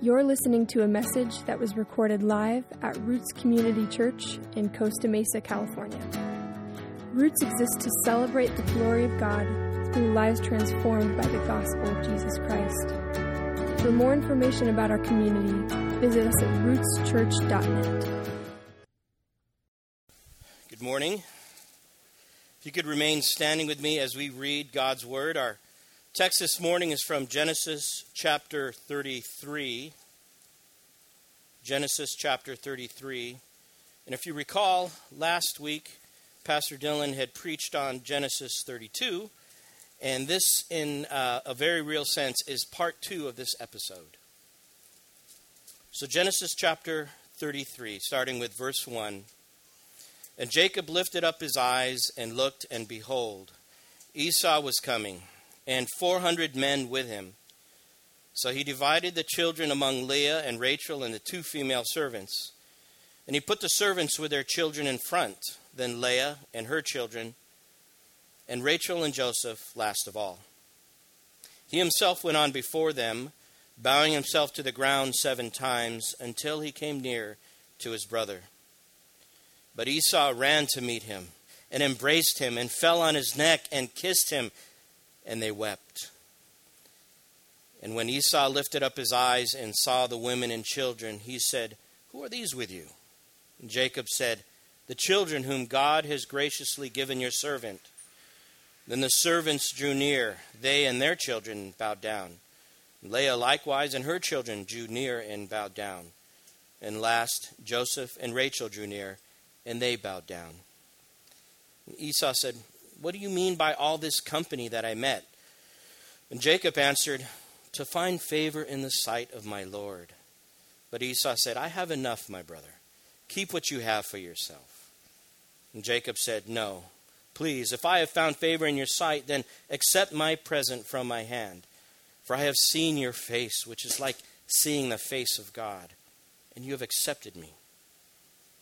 You're listening to a message that was recorded live at Roots Community Church in Costa Mesa, California. Roots exists to celebrate the glory of God through lives transformed by the gospel of Jesus Christ. For more information about our community, visit us at rootschurch.net. Good morning. If you could remain standing with me as we read God's Word, our text this morning is from Genesis chapter 33. Genesis chapter 33. And if you recall, last week, Pastor Dylan had preached on Genesis 32. And this, in uh, a very real sense, is part two of this episode. So, Genesis chapter 33, starting with verse 1. And Jacob lifted up his eyes and looked, and behold, Esau was coming and 400 men with him. So he divided the children among Leah and Rachel and the two female servants. And he put the servants with their children in front, then Leah and her children, and Rachel and Joseph last of all. He himself went on before them, bowing himself to the ground seven times until he came near to his brother. But Esau ran to meet him and embraced him and fell on his neck and kissed him and they wept. And when Esau lifted up his eyes and saw the women and children, he said, Who are these with you? And Jacob said, The children whom God has graciously given your servant. Then the servants drew near, they and their children bowed down. Leah likewise and her children drew near and bowed down. And last, Joseph and Rachel drew near, and they bowed down. And Esau said, what do you mean by all this company that I met? And Jacob answered, To find favor in the sight of my Lord. But Esau said, I have enough, my brother. Keep what you have for yourself. And Jacob said, No. Please, if I have found favor in your sight, then accept my present from my hand. For I have seen your face, which is like seeing the face of God, and you have accepted me.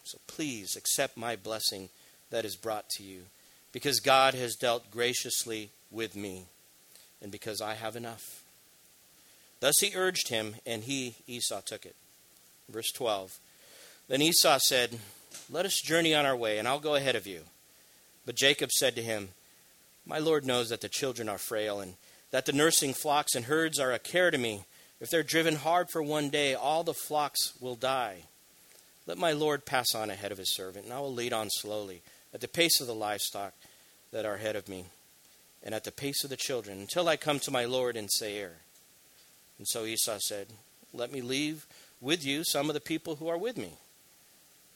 So please accept my blessing that is brought to you because God has dealt graciously with me, and because I have enough. Thus he urged him, and he, Esau, took it. Verse 12. Then Esau said, Let us journey on our way, and I'll go ahead of you. But Jacob said to him, My Lord knows that the children are frail, and that the nursing flocks and herds are a care to me. If they're driven hard for one day, all the flocks will die. Let my Lord pass on ahead of his servant, and I will lead on slowly, at the pace of the livestock that are ahead of me, and at the pace of the children, until I come to my Lord in Seir. And so Esau said, Let me leave with you some of the people who are with me.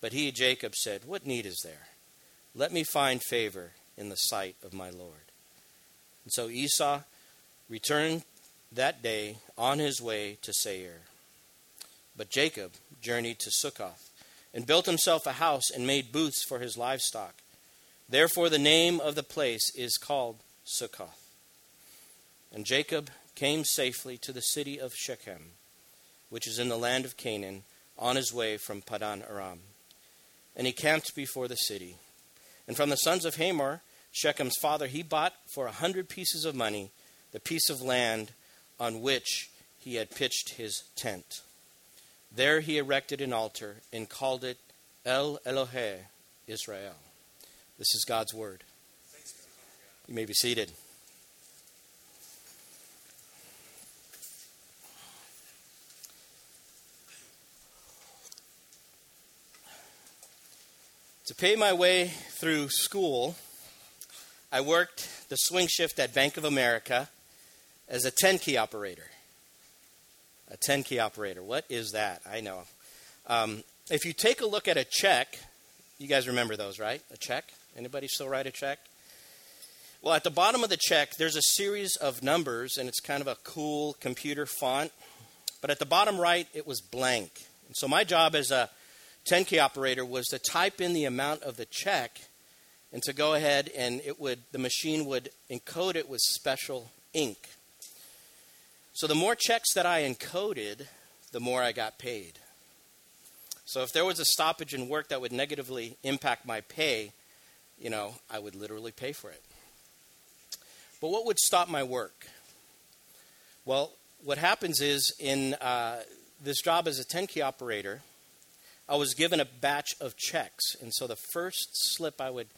But he, Jacob, said, What need is there? Let me find favor in the sight of my Lord. And so Esau returned that day on his way to Seir. But Jacob journeyed to Succoth and built himself a house and made booths for his livestock. Therefore, the name of the place is called Succoth. And Jacob came safely to the city of Shechem, which is in the land of Canaan, on his way from Padan Aram. And he camped before the city. And from the sons of Hamor, Shechem's father, he bought for a hundred pieces of money the piece of land on which he had pitched his tent. There he erected an altar and called it El Elohe Israel. This is God's word. You may be seated. To pay my way through school, I worked the swing shift at Bank of America as a 10 key operator. A 10 key operator. What is that? I know. Um, if you take a look at a check, you guys remember those, right? A check? Anybody still write a check? Well, at the bottom of the check, there's a series of numbers, and it's kind of a cool computer font. But at the bottom right, it was blank. And so my job as a 10 key operator was to type in the amount of the check and to go ahead and it would the machine would encode it with special ink. So the more checks that I encoded, the more I got paid. So if there was a stoppage in work that would negatively impact my pay, you know, I would literally pay for it. But what would stop my work? Well, what happens is in uh, this job as a 10 key operator, I was given a batch of checks. And so the first slip I would,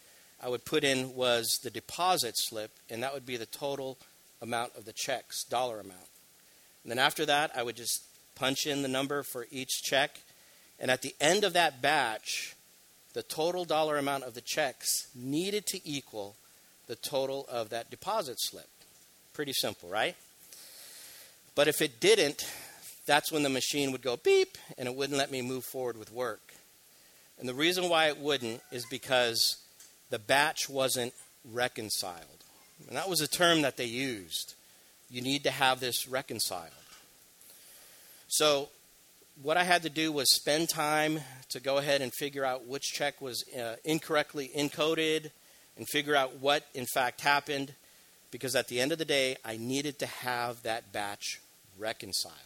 I would put in was the deposit slip, and that would be the total amount of the checks, dollar amount. And then after that, I would just punch in the number for each check. And at the end of that batch, the total dollar amount of the checks needed to equal the total of that deposit slip. Pretty simple, right? But if it didn't, that's when the machine would go beep and it wouldn't let me move forward with work. And the reason why it wouldn't is because the batch wasn't reconciled. And that was a term that they used. You need to have this reconciled. So, what I had to do was spend time to go ahead and figure out which check was uh, incorrectly encoded and figure out what, in fact, happened. Because at the end of the day, I needed to have that batch reconciled.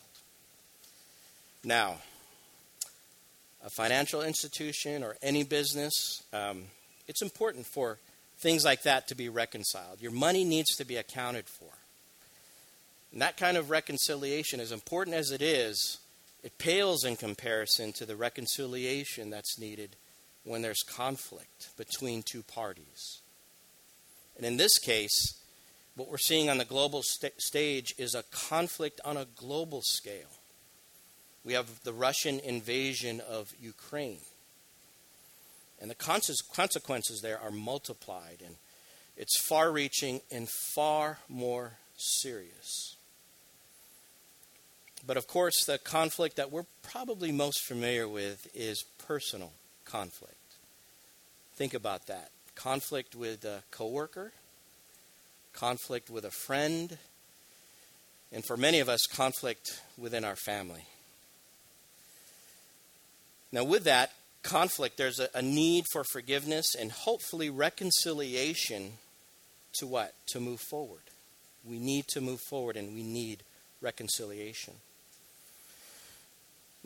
Now, a financial institution or any business, um, it's important for things like that to be reconciled. Your money needs to be accounted for. And that kind of reconciliation, as important as it is, it pales in comparison to the reconciliation that's needed when there's conflict between two parties. And in this case, what we're seeing on the global st- stage is a conflict on a global scale. We have the Russian invasion of Ukraine. And the consequences there are multiplied, and it's far reaching and far more serious. But of course, the conflict that we're probably most familiar with is personal conflict. Think about that conflict with a coworker, conflict with a friend, and for many of us, conflict within our family. Now, with that conflict, there's a, a need for forgiveness and hopefully reconciliation to what? To move forward. We need to move forward and we need reconciliation.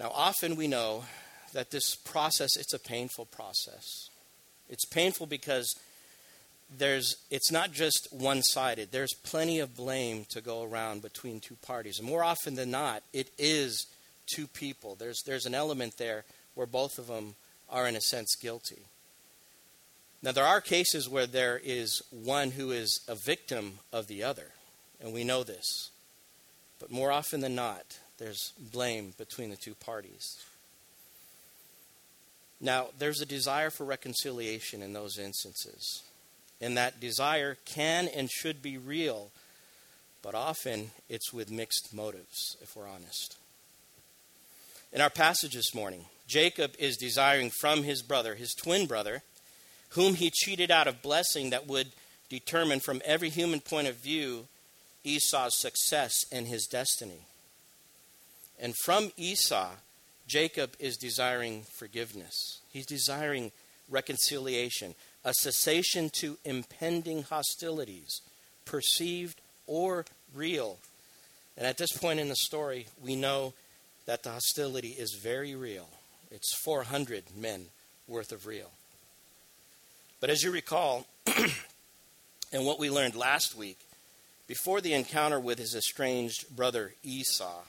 Now, often we know that this process, it's a painful process. It's painful because there's, it's not just one sided. There's plenty of blame to go around between two parties. And more often than not, it is two people. There's, there's an element there where both of them are, in a sense, guilty. Now, there are cases where there is one who is a victim of the other, and we know this. But more often than not, there's blame between the two parties. Now, there's a desire for reconciliation in those instances. And that desire can and should be real, but often it's with mixed motives, if we're honest. In our passage this morning, Jacob is desiring from his brother, his twin brother, whom he cheated out of blessing that would determine from every human point of view Esau's success and his destiny. And from Esau, Jacob is desiring forgiveness. He's desiring reconciliation, a cessation to impending hostilities, perceived or real. And at this point in the story, we know that the hostility is very real. It's 400 men worth of real. But as you recall, and what we learned last week, before the encounter with his estranged brother Esau,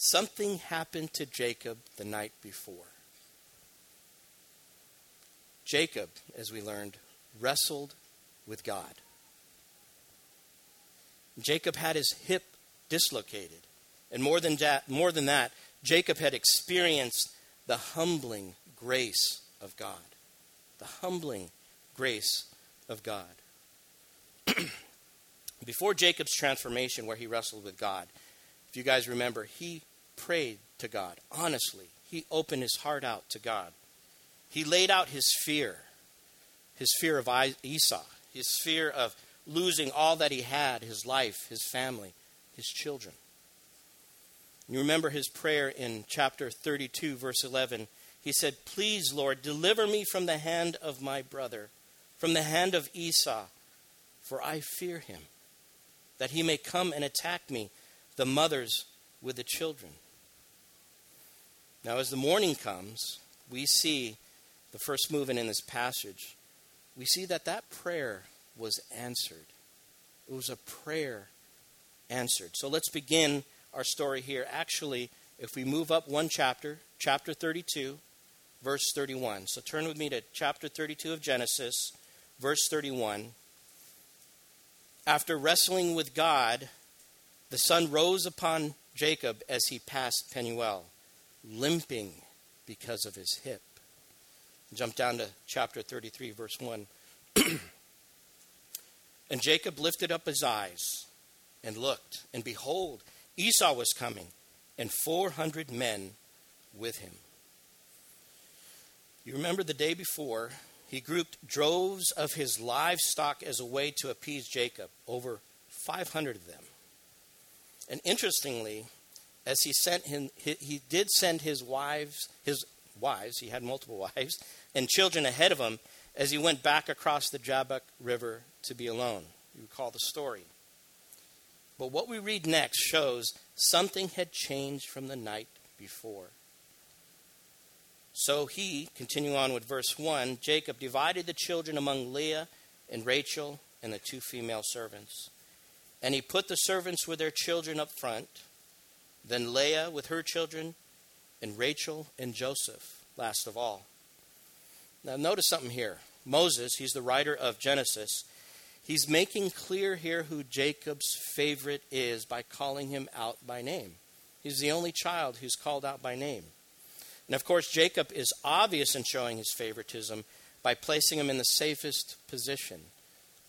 Something happened to Jacob the night before. Jacob, as we learned, wrestled with God. Jacob had his hip dislocated. And more than that, more than that, Jacob had experienced the humbling grace of God. The humbling grace of God. Before Jacob's transformation, where he wrestled with God, if you guys remember, he prayed to God honestly. He opened his heart out to God. He laid out his fear his fear of Esau, his fear of losing all that he had his life, his family, his children. You remember his prayer in chapter 32, verse 11. He said, Please, Lord, deliver me from the hand of my brother, from the hand of Esau, for I fear him, that he may come and attack me, the mothers with the children. Now, as the morning comes, we see the first movement in this passage. We see that that prayer was answered. It was a prayer answered. So let's begin our story here, actually if we move up one chapter, chapter 32, verse 31. So turn with me to chapter 32 of Genesis, verse 31. After wrestling with God, the sun rose upon Jacob as he passed Penuel, limping because of his hip. Jump down to chapter 33, verse 1. and Jacob lifted up his eyes and looked, and behold, Esau was coming, and 400 men with him. You remember the day before, he grouped droves of his livestock as a way to appease Jacob, over 500 of them. And interestingly, as he sent him, he, he did send his wives, his wives, he had multiple wives, and children ahead of him as he went back across the Jabbok River to be alone. You recall the story. But what we read next shows something had changed from the night before. So he, continue on with verse 1, Jacob divided the children among Leah and Rachel and the two female servants. And he put the servants with their children up front, then Leah with her children, and Rachel and Joseph last of all. Now, notice something here. Moses, he's the writer of Genesis, he's making clear here who Jacob's favorite is by calling him out by name. He's the only child who's called out by name. And of course, Jacob is obvious in showing his favoritism by placing him in the safest position,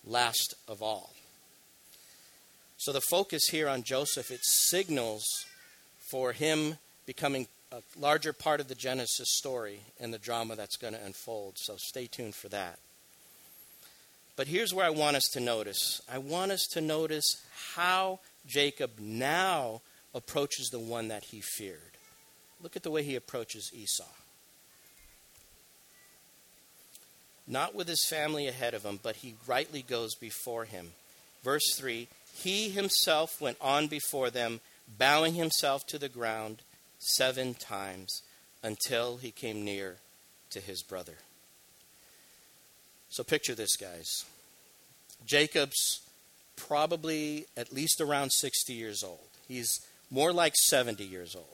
last of all. So the focus here on Joseph, it signals for him becoming a larger part of the Genesis story and the drama that's going to unfold. So stay tuned for that. But here's where I want us to notice I want us to notice how Jacob now approaches the one that he feared. Look at the way he approaches Esau. Not with his family ahead of him, but he rightly goes before him. Verse 3 He himself went on before them, bowing himself to the ground seven times until he came near to his brother. So picture this, guys. Jacob's probably at least around 60 years old. He's more like 70 years old.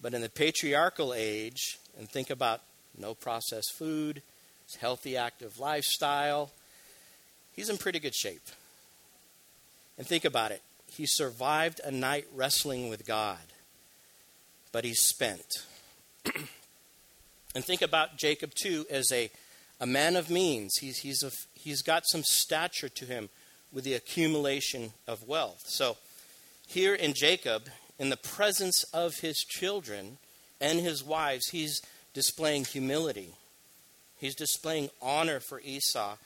But in the patriarchal age, and think about no processed food, healthy, active lifestyle, he's in pretty good shape. And think about it. He survived a night wrestling with God, but he's spent. and think about Jacob, too, as a, a man of means. He's, he's, a, he's got some stature to him with the accumulation of wealth. So here in Jacob, in the presence of his children and his wives, he's displaying humility. He's displaying honor for Esau,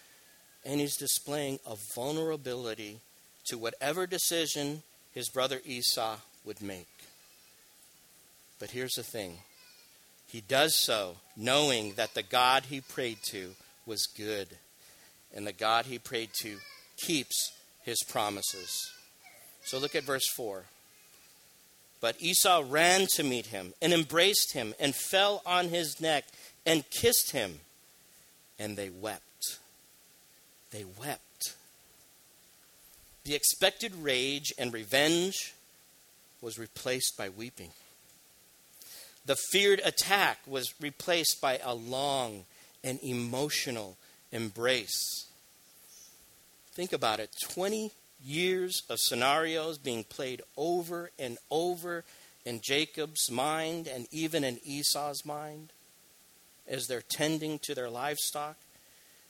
and he's displaying a vulnerability to whatever decision his brother Esau would make. But here's the thing he does so knowing that the God he prayed to was good, and the God he prayed to keeps his promises. So look at verse 4. But Esau ran to meet him and embraced him and fell on his neck and kissed him. And they wept. They wept. The expected rage and revenge was replaced by weeping. The feared attack was replaced by a long and emotional embrace. Think about it 20 years of scenarios being played over and over in Jacob's mind and even in Esau's mind as they're tending to their livestock.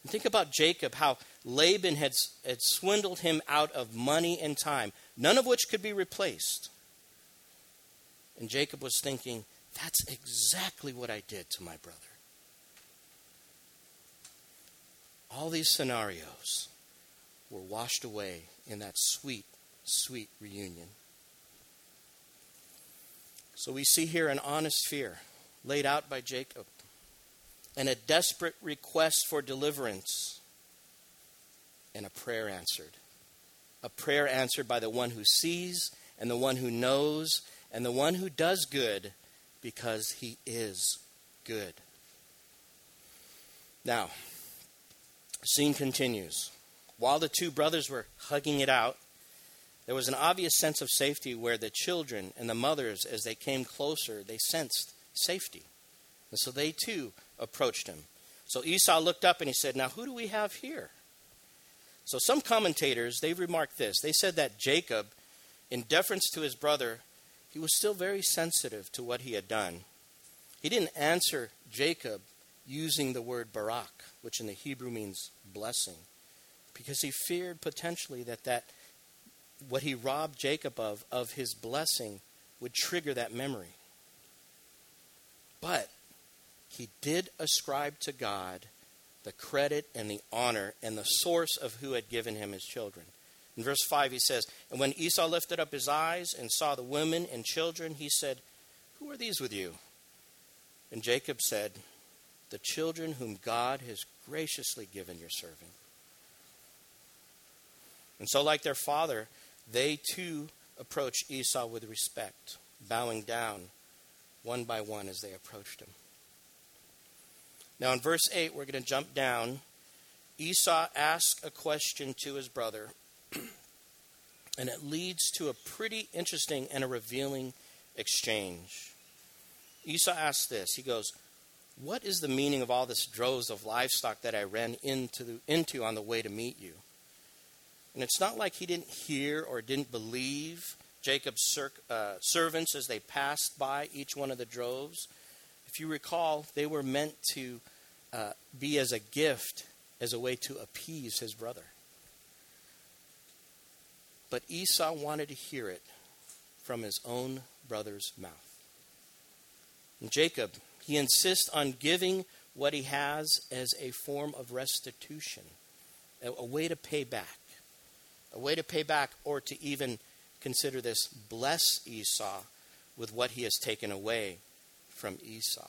And think about Jacob, how Laban had, had swindled him out of money and time, none of which could be replaced. And Jacob was thinking, that's exactly what I did to my brother. All these scenarios were washed away in that sweet, sweet reunion. So we see here an honest fear laid out by Jacob and a desperate request for deliverance and a prayer answered. A prayer answered by the one who sees and the one who knows and the one who does good because he is good. Now, scene continues while the two brothers were hugging it out, There was an obvious sense of safety where the children and the mothers, as they came closer, they sensed safety. And so they too approached him. So Esau looked up and he said, Now who do we have here? So some commentators, they've remarked this. They said that Jacob, in deference to his brother, he was still very sensitive to what he had done. He didn't answer Jacob using the word barak, which in the Hebrew means blessing, because he feared potentially that, that what he robbed Jacob of, of his blessing, would trigger that memory. But he did ascribe to God the credit and the honor and the source of who had given him his children. In verse 5, he says, And when Esau lifted up his eyes and saw the women and children, he said, Who are these with you? And Jacob said, The children whom God has graciously given your servant. And so, like their father, they too approached Esau with respect, bowing down one by one as they approached him. Now, in verse 8, we're going to jump down. Esau asks a question to his brother, and it leads to a pretty interesting and a revealing exchange. Esau asks this He goes, What is the meaning of all this droves of livestock that I ran into, into on the way to meet you? And it's not like he didn't hear or didn't believe Jacob's uh, servants as they passed by each one of the droves. If you recall, they were meant to uh, be as a gift, as a way to appease his brother. But Esau wanted to hear it from his own brother's mouth. And Jacob, he insists on giving what he has as a form of restitution, a, a way to pay back, a way to pay back, or to even consider this bless Esau with what he has taken away from Esau.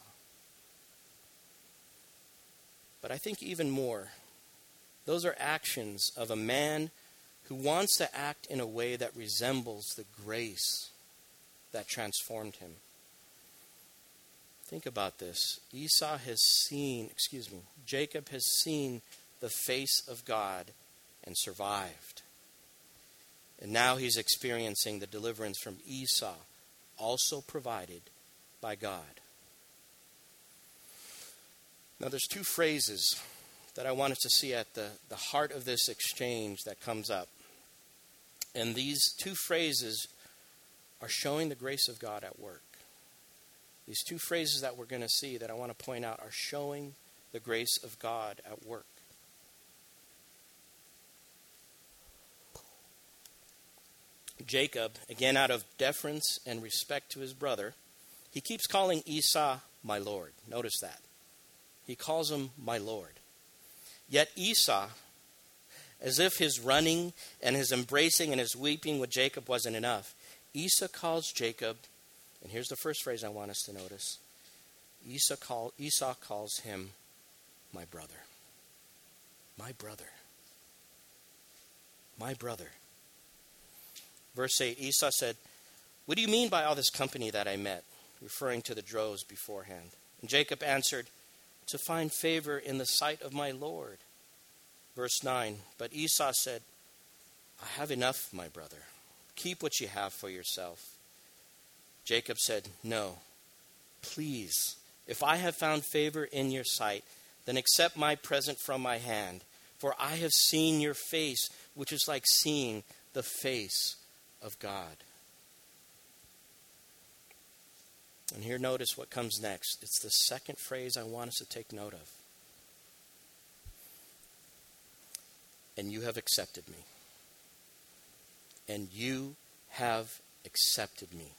But I think even more, those are actions of a man who wants to act in a way that resembles the grace that transformed him. Think about this. Esau has seen, excuse me, Jacob has seen the face of God and survived. And now he's experiencing the deliverance from Esau, also provided by God. Now, there's two phrases that I want us to see at the, the heart of this exchange that comes up. And these two phrases are showing the grace of God at work. These two phrases that we're going to see that I want to point out are showing the grace of God at work. Jacob, again out of deference and respect to his brother, he keeps calling Esau my Lord. Notice that. He calls him my Lord. Yet Esau, as if his running and his embracing and his weeping with Jacob wasn't enough, Esau calls Jacob, and here's the first phrase I want us to notice Esau, call, Esau calls him my brother. My brother. My brother. Verse 8 Esau said, What do you mean by all this company that I met? referring to the droves beforehand. And Jacob answered, to find favor in the sight of my Lord. Verse 9 But Esau said, I have enough, my brother. Keep what you have for yourself. Jacob said, No, please, if I have found favor in your sight, then accept my present from my hand. For I have seen your face, which is like seeing the face of God. And here, notice what comes next. It's the second phrase I want us to take note of. And you have accepted me. And you have accepted me.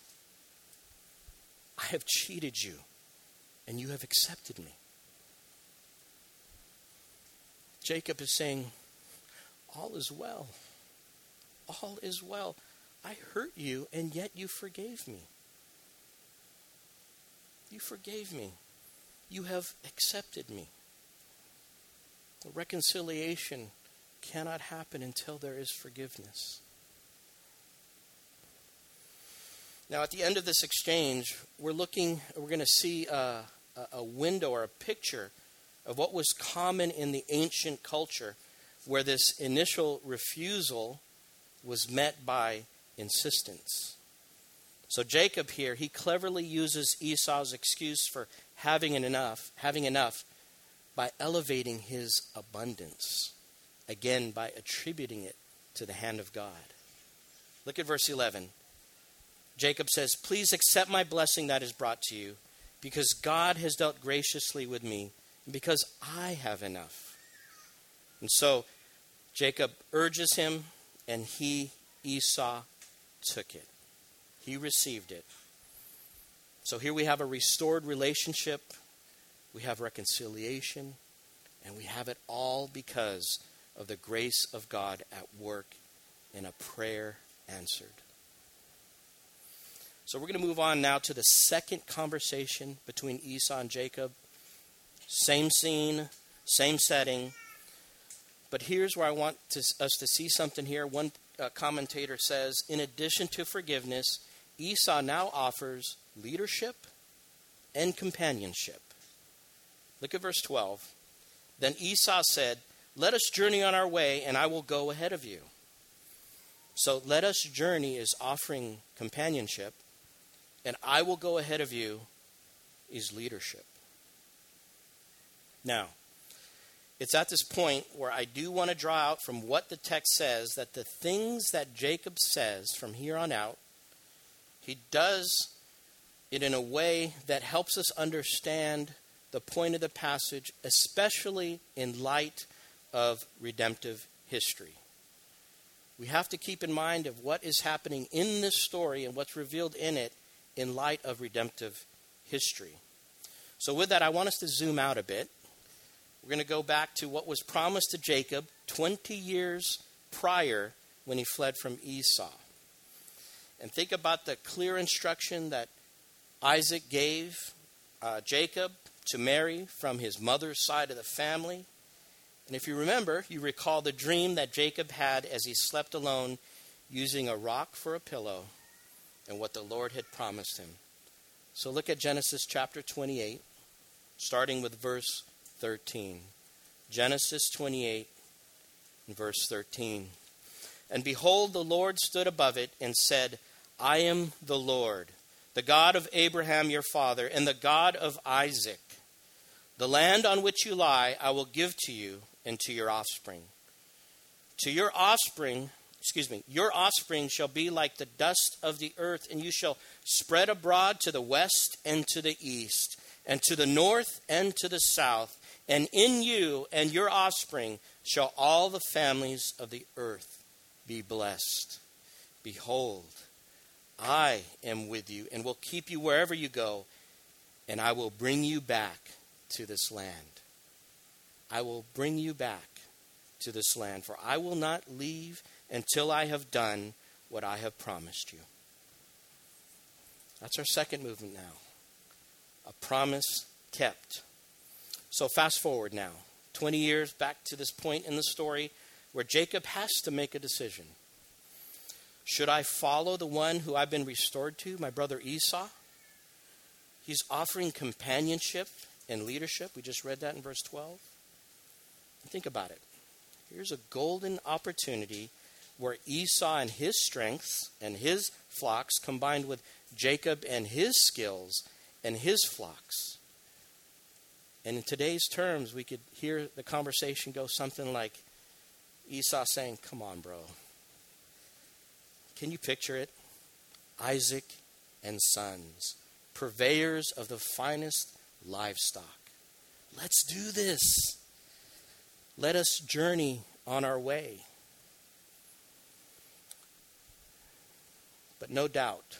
I have cheated you, and you have accepted me. Jacob is saying, All is well. All is well. I hurt you, and yet you forgave me. You forgave me. You have accepted me. The reconciliation cannot happen until there is forgiveness. Now, at the end of this exchange, we're looking, we're going to see a, a window or a picture of what was common in the ancient culture where this initial refusal was met by insistence. So Jacob here, he cleverly uses Esau's excuse for having enough, having enough by elevating his abundance. Again, by attributing it to the hand of God. Look at verse 11. Jacob says, Please accept my blessing that is brought to you, because God has dealt graciously with me, and because I have enough. And so Jacob urges him, and he, Esau, took it. He received it. So here we have a restored relationship, we have reconciliation, and we have it all because of the grace of God at work in a prayer answered. So we're going to move on now to the second conversation between Esau and Jacob. Same scene, same setting. But here's where I want to, us to see something here. One uh, commentator says in addition to forgiveness, Esau now offers leadership and companionship. Look at verse 12. Then Esau said, Let us journey on our way, and I will go ahead of you. So, let us journey is offering companionship, and I will go ahead of you is leadership. Now, it's at this point where I do want to draw out from what the text says that the things that Jacob says from here on out, he does it in a way that helps us understand the point of the passage, especially in light of redemptive history. We have to keep in mind of what is happening in this story and what's revealed in it in light of redemptive history. So, with that, I want us to zoom out a bit. We're going to go back to what was promised to Jacob 20 years prior when he fled from Esau. And think about the clear instruction that Isaac gave uh, Jacob to marry from his mother's side of the family. And if you remember, you recall the dream that Jacob had as he slept alone using a rock for a pillow and what the Lord had promised him. So look at Genesis chapter 28, starting with verse 13. Genesis 28 and verse 13. And behold, the Lord stood above it and said, I am the Lord, the God of Abraham your father, and the God of Isaac. The land on which you lie I will give to you and to your offspring. To your offspring, excuse me, your offspring shall be like the dust of the earth, and you shall spread abroad to the west and to the east, and to the north and to the south and in you and your offspring shall all the families of the earth be blessed. Behold, I am with you and will keep you wherever you go, and I will bring you back to this land. I will bring you back to this land, for I will not leave until I have done what I have promised you. That's our second movement now. A promise kept. So, fast forward now, 20 years back to this point in the story where Jacob has to make a decision. Should I follow the one who I've been restored to, my brother Esau? He's offering companionship and leadership. We just read that in verse 12. Think about it. Here's a golden opportunity where Esau and his strengths and his flocks combined with Jacob and his skills and his flocks and in today's terms, we could hear the conversation go something like Esau saying, Come on, bro. Can you picture it? Isaac and sons, purveyors of the finest livestock. Let's do this. Let us journey on our way. But no doubt,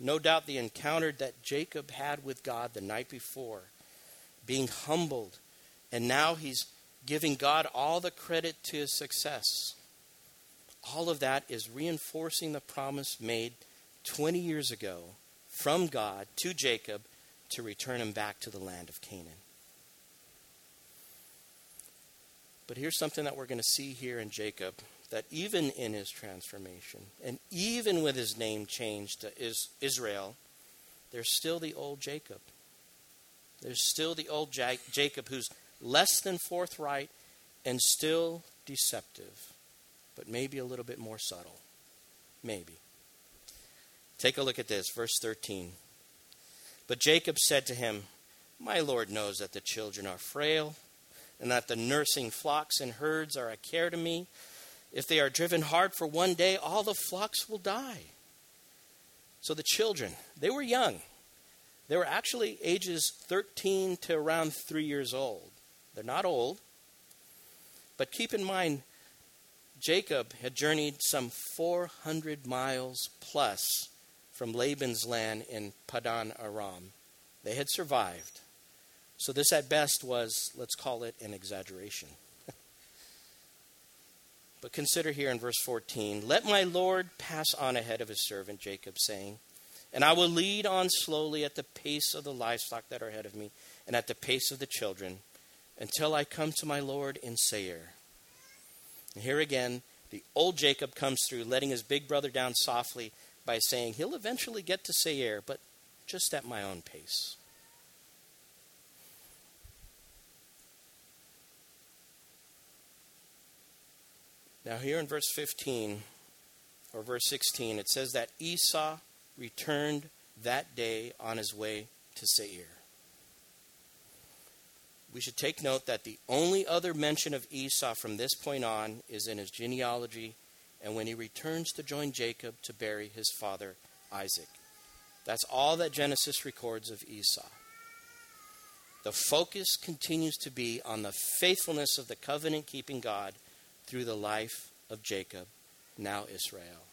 no doubt the encounter that Jacob had with God the night before being humbled, and now he's giving God all the credit to his success. All of that is reinforcing the promise made 20 years ago from God to Jacob to return him back to the land of Canaan. But here's something that we're going to see here in Jacob that even in his transformation, and even with his name changed to Israel, there's still the old Jacob. There's still the old Jacob who's less than forthright and still deceptive, but maybe a little bit more subtle. Maybe. Take a look at this, verse 13. But Jacob said to him, My Lord knows that the children are frail, and that the nursing flocks and herds are a care to me. If they are driven hard for one day, all the flocks will die. So the children, they were young. They were actually ages 13 to around 3 years old. They're not old. But keep in mind, Jacob had journeyed some 400 miles plus from Laban's land in Padan Aram. They had survived. So, this at best was, let's call it, an exaggeration. but consider here in verse 14 Let my Lord pass on ahead of his servant Jacob, saying, And I will lead on slowly at the pace of the livestock that are ahead of me, and at the pace of the children, until I come to my Lord in Seir. And here again, the old Jacob comes through, letting his big brother down softly by saying he'll eventually get to Seir, but just at my own pace. Now, here in verse 15 or verse 16, it says that Esau returned that day on his way to Seir. We should take note that the only other mention of Esau from this point on is in his genealogy and when he returns to join Jacob to bury his father Isaac. That's all that Genesis records of Esau. The focus continues to be on the faithfulness of the covenant keeping God through the life of Jacob, now Israel.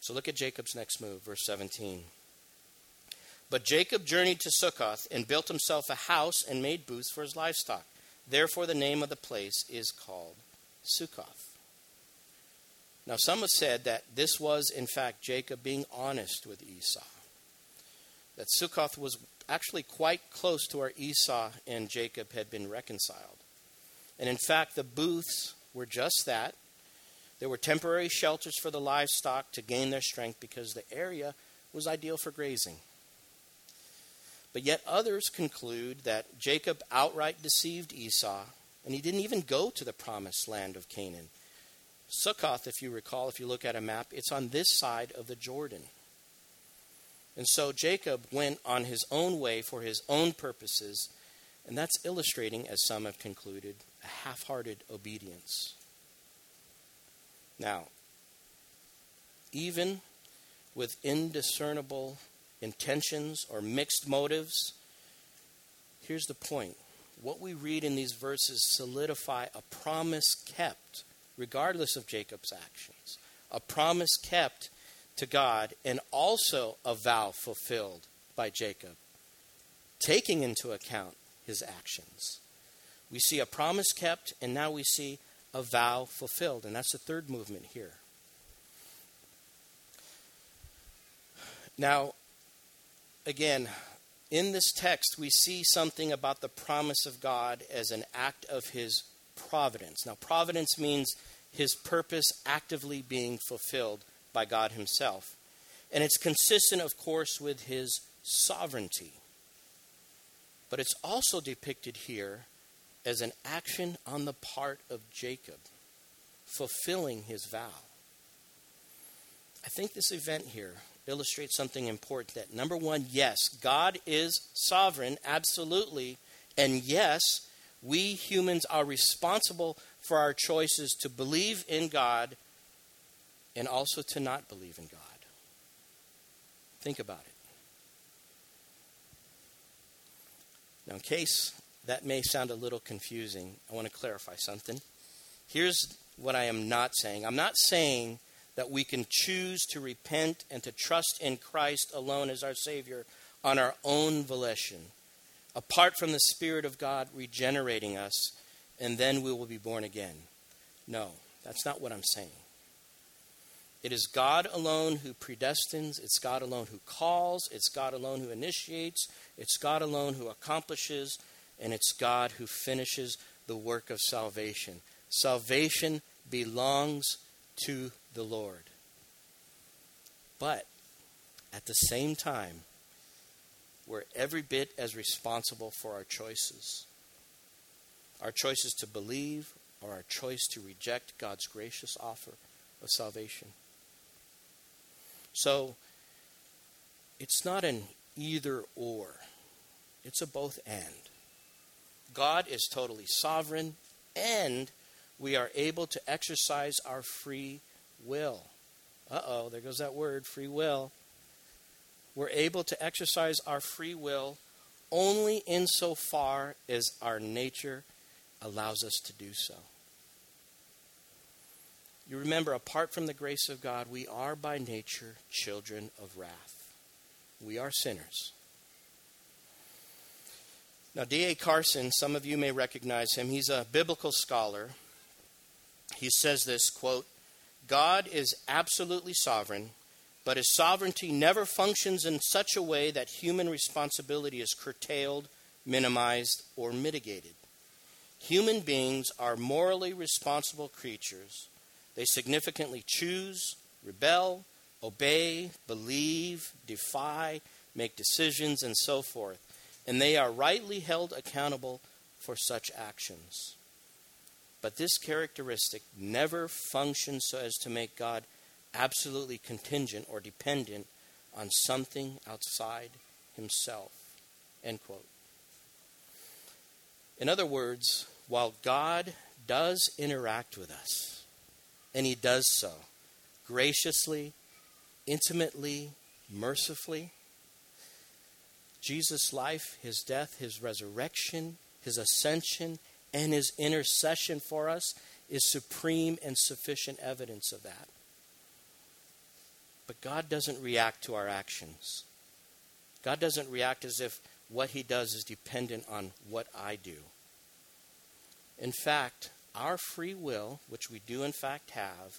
So look at Jacob's next move, verse 17. But Jacob journeyed to Succoth and built himself a house and made booths for his livestock. Therefore, the name of the place is called Succoth. Now, some have said that this was, in fact, Jacob being honest with Esau. That Sukkoth was actually quite close to where Esau and Jacob had been reconciled. And in fact, the booths were just that. There were temporary shelters for the livestock to gain their strength because the area was ideal for grazing. But yet others conclude that Jacob outright deceived Esau, and he didn't even go to the promised land of Canaan. Sukkoth, if you recall, if you look at a map, it's on this side of the Jordan. And so Jacob went on his own way for his own purposes, and that's illustrating, as some have concluded, a half hearted obedience. Now, even with indiscernible intentions or mixed motives, here's the point. What we read in these verses solidify a promise kept regardless of Jacob's actions. A promise kept to God and also a vow fulfilled by Jacob, taking into account his actions. We see a promise kept, and now we see a vow fulfilled. And that's the third movement here. Now, again, in this text, we see something about the promise of God as an act of his providence. Now, providence means his purpose actively being fulfilled by God himself. And it's consistent, of course, with his sovereignty. But it's also depicted here as an action on the part of Jacob, fulfilling his vow. I think this event here illustrates something important that number one, yes, God is sovereign, absolutely. And yes, we humans are responsible for our choices to believe in God and also to not believe in God. Think about it. Now, in case that may sound a little confusing, I want to clarify something. Here's what I am not saying I'm not saying that we can choose to repent and to trust in Christ alone as our Savior on our own volition apart from the Spirit of God regenerating us, and then we will be born again. No, that's not what I'm saying. It is God alone who predestines, it's God alone who calls, it's God alone who initiates, it's God alone who accomplishes, and it's God who finishes the work of salvation. Salvation belongs to the Lord. But at the same time, we're every bit as responsible for our choices. Our choices to believe or our choice to reject God's gracious offer of salvation. So it's not an either or, it's a both and. God is totally sovereign, and we are able to exercise our free will. Uh oh, there goes that word, free will. We're able to exercise our free will only insofar as our nature allows us to do so. You remember, apart from the grace of God, we are by nature children of wrath. We are sinners. Now, D.A. Carson, some of you may recognize him. He's a biblical scholar. He says this quote, God is absolutely sovereign, but his sovereignty never functions in such a way that human responsibility is curtailed, minimized, or mitigated. Human beings are morally responsible creatures they significantly choose, rebel, obey, believe, defy, make decisions, and so forth. And they are rightly held accountable for such actions. But this characteristic never functions so as to make God absolutely contingent or dependent on something outside himself. End quote. In other words, while God does interact with us, and he does so graciously, intimately, mercifully. Jesus' life, his death, his resurrection, his ascension, and his intercession for us is supreme and sufficient evidence of that. But God doesn't react to our actions. God doesn't react as if what he does is dependent on what I do. In fact, our free will, which we do in fact have,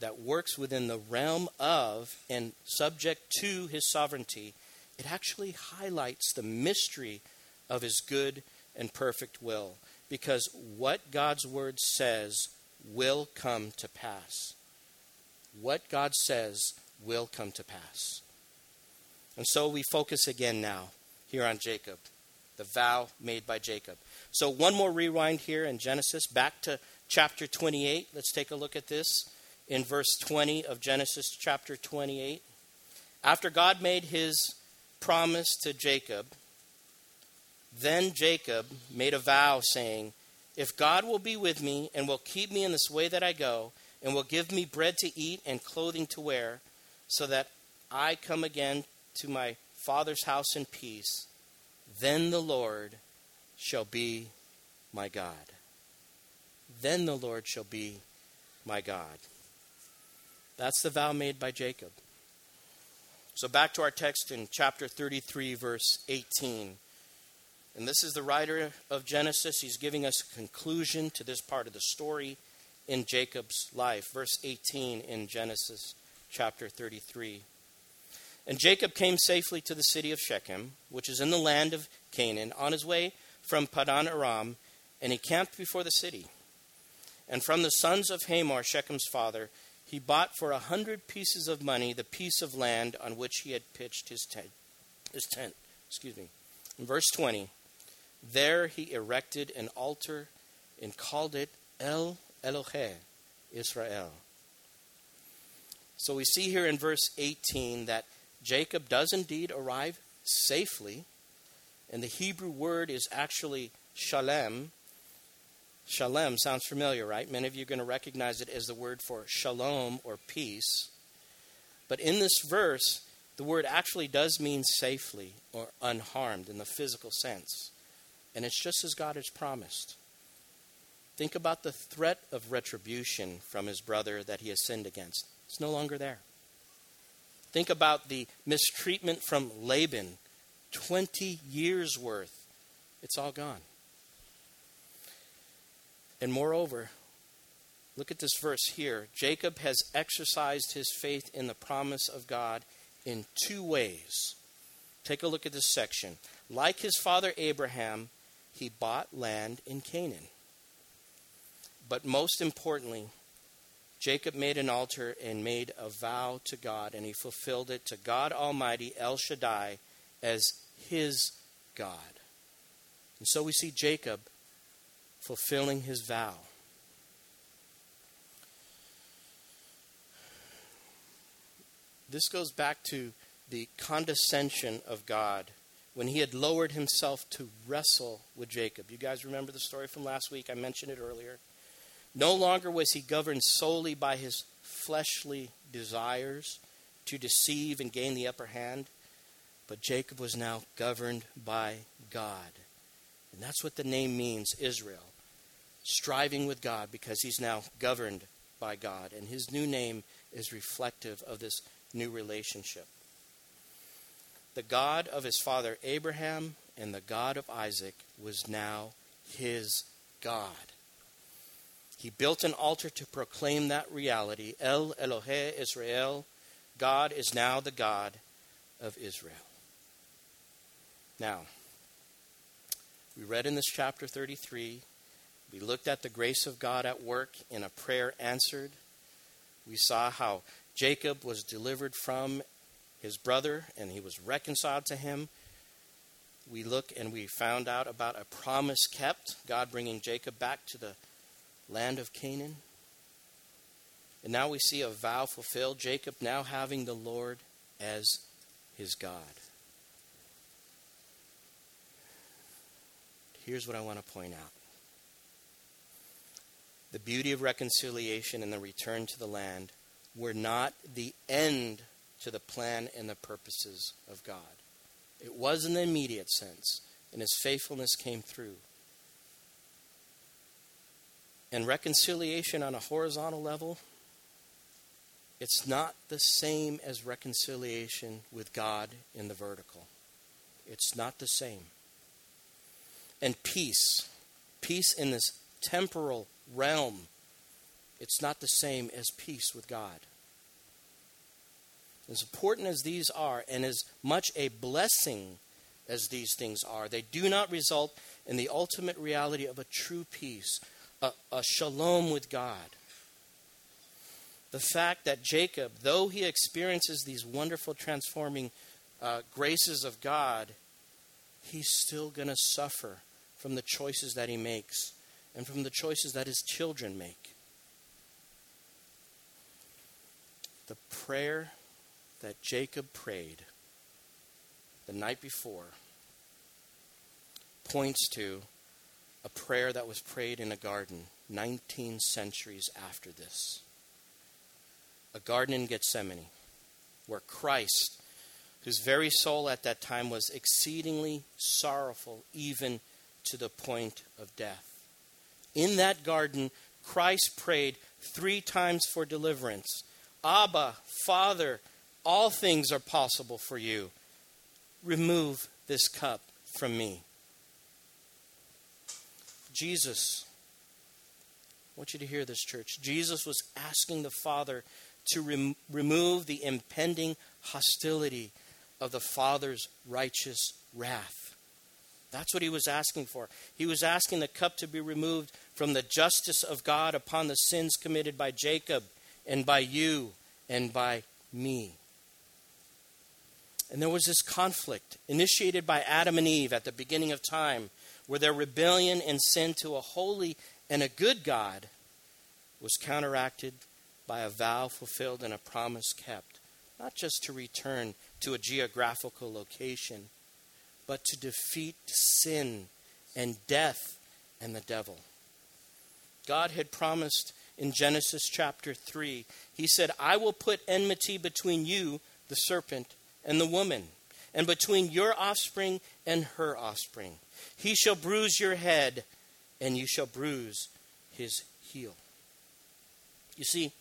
that works within the realm of and subject to his sovereignty, it actually highlights the mystery of his good and perfect will. Because what God's word says will come to pass. What God says will come to pass. And so we focus again now here on Jacob, the vow made by Jacob. So, one more rewind here in Genesis, back to chapter 28. Let's take a look at this in verse 20 of Genesis chapter 28. After God made his promise to Jacob, then Jacob made a vow, saying, If God will be with me and will keep me in this way that I go, and will give me bread to eat and clothing to wear, so that I come again to my father's house in peace, then the Lord shall be my God. Then the Lord shall be my God. That's the vow made by Jacob. So back to our text in chapter 33, verse 18. And this is the writer of Genesis. He's giving us a conclusion to this part of the story in Jacob's life. Verse 18 in Genesis chapter 33. And Jacob came safely to the city of Shechem, which is in the land of Canaan, on his way from Padan Aram, and he camped before the city. And from the sons of Hamor, Shechem's father, he bought for a hundred pieces of money the piece of land on which he had pitched his tent. His tent. Excuse me. In verse 20, there he erected an altar and called it El Elohe Israel. So we see here in verse 18 that Jacob does indeed arrive safely and the Hebrew word is actually shalem. Shalem sounds familiar, right? Many of you are going to recognize it as the word for shalom or peace. But in this verse, the word actually does mean safely or unharmed in the physical sense. And it's just as God has promised. Think about the threat of retribution from his brother that he has sinned against. It's no longer there. Think about the mistreatment from Laban 20 years worth. It's all gone. And moreover, look at this verse here. Jacob has exercised his faith in the promise of God in two ways. Take a look at this section. Like his father Abraham, he bought land in Canaan. But most importantly, Jacob made an altar and made a vow to God, and he fulfilled it to God Almighty, El Shaddai, as his God. And so we see Jacob fulfilling his vow. This goes back to the condescension of God when he had lowered himself to wrestle with Jacob. You guys remember the story from last week? I mentioned it earlier. No longer was he governed solely by his fleshly desires to deceive and gain the upper hand, but Jacob was now governed by God. And that's what the name means Israel. Striving with God because he's now governed by God. And his new name is reflective of this new relationship. The God of his father Abraham and the God of Isaac was now his God. He built an altar to proclaim that reality. El Elohe Israel, God is now the God of Israel. Now, we read in this chapter 33, we looked at the grace of God at work in a prayer answered. We saw how Jacob was delivered from his brother and he was reconciled to him. We look and we found out about a promise kept, God bringing Jacob back to the land of Canaan. And now we see a vow fulfilled, Jacob now having the Lord as his God. Here's what I want to point out the beauty of reconciliation and the return to the land were not the end to the plan and the purposes of God. It was in the immediate sense, and his faithfulness came through. And reconciliation on a horizontal level, it's not the same as reconciliation with God in the vertical. It's not the same. And peace, peace in this temporal realm, it's not the same as peace with God. As important as these are, and as much a blessing as these things are, they do not result in the ultimate reality of a true peace, a, a shalom with God. The fact that Jacob, though he experiences these wonderful transforming uh, graces of God, he's still going to suffer from the choices that he makes and from the choices that his children make. The prayer that Jacob prayed the night before points to a prayer that was prayed in a garden 19 centuries after this. A garden in Gethsemane, where Christ, whose very soul at that time was exceedingly sorrowful, even to the point of death. In that garden, Christ prayed three times for deliverance Abba, Father, all things are possible for you. Remove this cup from me. Jesus, I want you to hear this, church. Jesus was asking the Father to rem- remove the impending hostility of the Father's righteous wrath. That's what he was asking for. He was asking the cup to be removed from the justice of God upon the sins committed by Jacob and by you and by me. And there was this conflict initiated by Adam and Eve at the beginning of time, where their rebellion and sin to a holy and a good God was counteracted by a vow fulfilled and a promise kept, not just to return to a geographical location, but to defeat sin and death and the devil. God had promised in Genesis chapter 3, He said, I will put enmity between you, the serpent, and the woman, and between your offspring and her offspring. He shall bruise your head, and you shall bruise his heel. You see,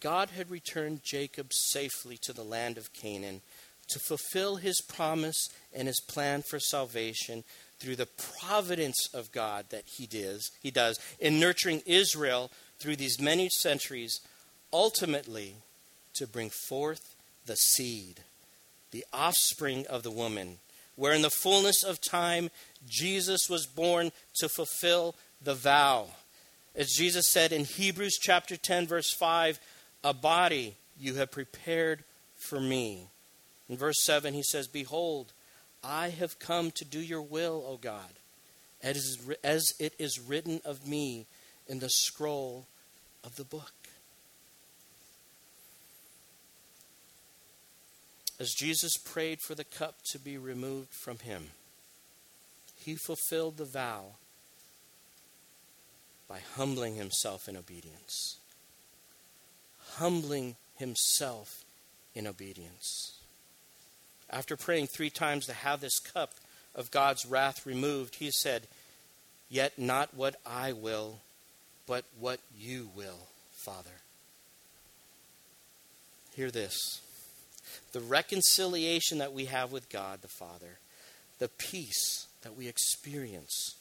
God had returned Jacob safely to the land of Canaan to fulfill his promise and his plan for salvation through the providence of God that he does, he does in nurturing Israel through these many centuries, ultimately to bring forth the seed the offspring of the woman, where in the fullness of time Jesus was born to fulfill the vow. As Jesus said in Hebrews chapter 10, verse 5, a body you have prepared for me. In verse 7, he says, Behold, I have come to do your will, O God, as it is written of me in the scroll of the book. As Jesus prayed for the cup to be removed from him, he fulfilled the vow by humbling himself in obedience. Humbling himself in obedience. After praying three times to have this cup of God's wrath removed, he said, Yet not what I will, but what you will, Father. Hear this the reconciliation that we have with God the Father, the peace that we experience,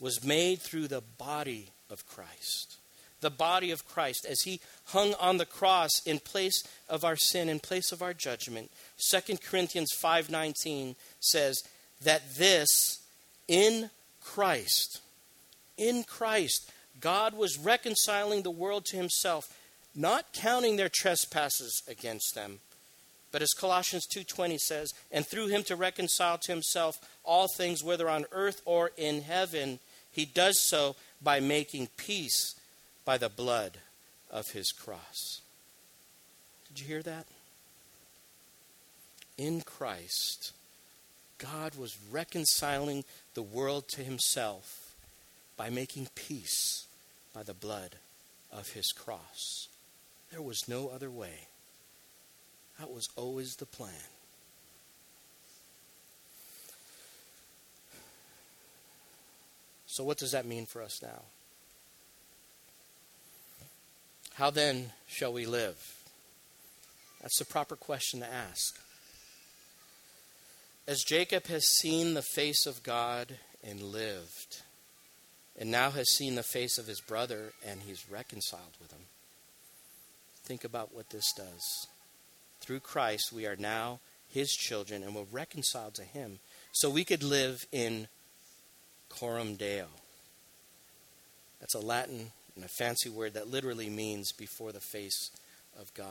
was made through the body of Christ. The body of Christ as he hung on the cross in place of our sin, in place of our judgment. 2 Corinthians 5:19 says that this in Christ in Christ God was reconciling the world to himself, not counting their trespasses against them. But as Colossians 2:20 says, and through him to reconcile to himself all things whether on earth or in heaven, he does so by making peace by the blood of his cross. Did you hear that? In Christ, God was reconciling the world to himself by making peace by the blood of his cross. There was no other way. That was always the plan. So, what does that mean for us now? How then shall we live? That's the proper question to ask. As Jacob has seen the face of God and lived, and now has seen the face of his brother and he's reconciled with him, think about what this does. Through Christ, we are now his children and we're reconciled to him so we could live in coram deo. That's a Latin and a fancy word that literally means before the face of God.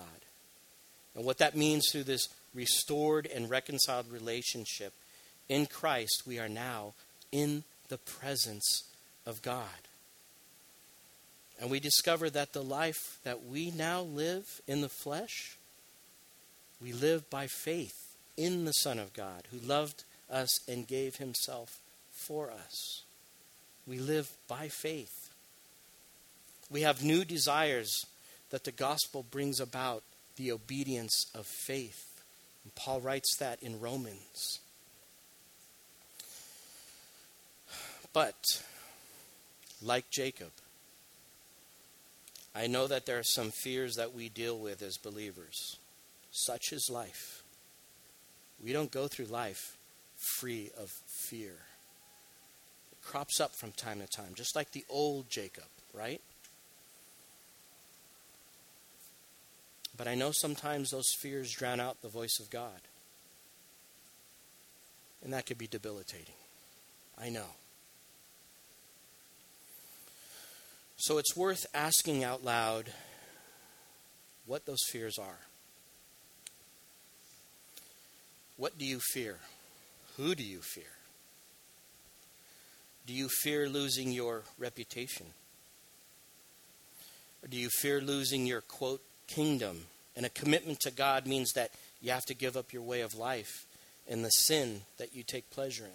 And what that means through this restored and reconciled relationship in Christ, we are now in the presence of God. And we discover that the life that we now live in the flesh, we live by faith in the Son of God who loved us and gave himself for us. We live by faith. We have new desires that the gospel brings about the obedience of faith. And Paul writes that in Romans. But, like Jacob, I know that there are some fears that we deal with as believers. Such is life. We don't go through life free of fear It crops up from time to time, just like the old Jacob, right? But I know sometimes those fears drown out the voice of God. And that could be debilitating. I know. So it's worth asking out loud what those fears are. What do you fear? Who do you fear? Do you fear losing your reputation? Or do you fear losing your, quote, kingdom? And a commitment to God means that you have to give up your way of life and the sin that you take pleasure in.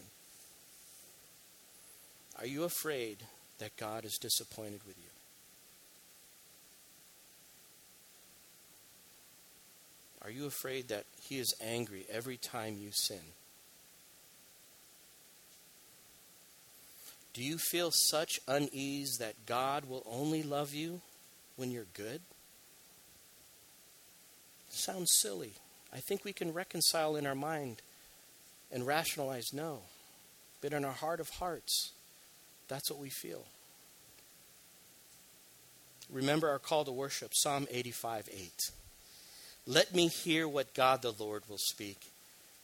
Are you afraid that God is disappointed with you? Are you afraid that He is angry every time you sin? Do you feel such unease that God will only love you when you're good? Sounds silly. I think we can reconcile in our mind and rationalize no. But in our heart of hearts, that's what we feel. Remember our call to worship, Psalm 85 8. Let me hear what God the Lord will speak,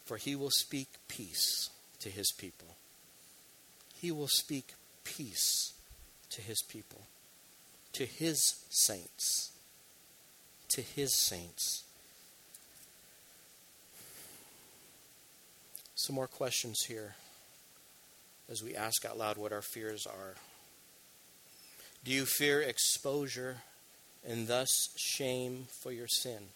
for he will speak peace to his people he will speak peace to his people, to his saints, to his saints. Some more questions here as we ask out loud what our fears are. Do you fear exposure and thus shame for your sin?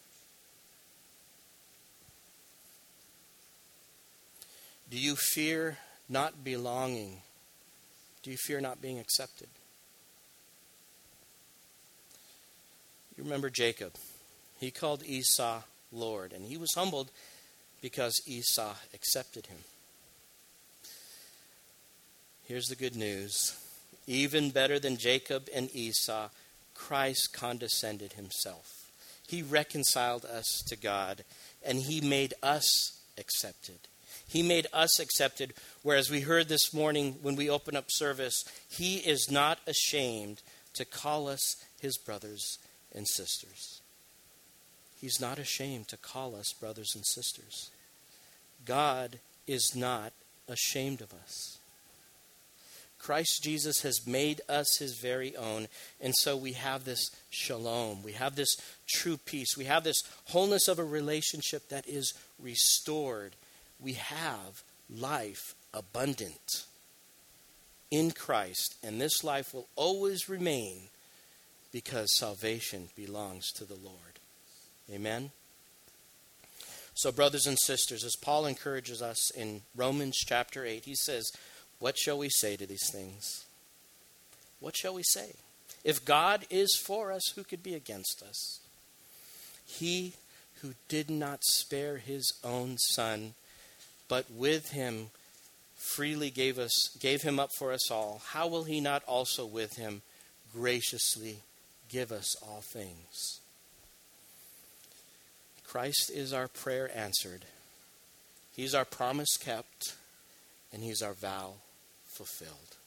Do you fear not belonging? Do you fear not being accepted? You remember Jacob. He called Esau Lord, and he was humbled because Esau accepted him. Here's the good news. Even better than Jacob and Esau, Christ condescended himself. He reconciled us to God, and he made us accepted. He made us accepted, whereas we heard this morning when we open up service, he is not ashamed to call us his brothers and sisters. He's not ashamed to call us brothers and sisters. God is not ashamed of us. Christ Jesus has made us his very own. And so we have this shalom. We have this true peace. We have this wholeness of a relationship that is restored. We have life abundant in Christ. And this life will always remain because salvation belongs to the Lord. Amen. So, brothers and sisters, as Paul encourages us in Romans chapter 8, he says, What shall we say to these things? What shall we say? If God is for us, who could be against us? He who did not spare his own son, but with him freely gave us gave him up for us all, how will he not also with him graciously give us all things? Christ is our prayer answered. He's our promise kept, and He's our vow fulfilled.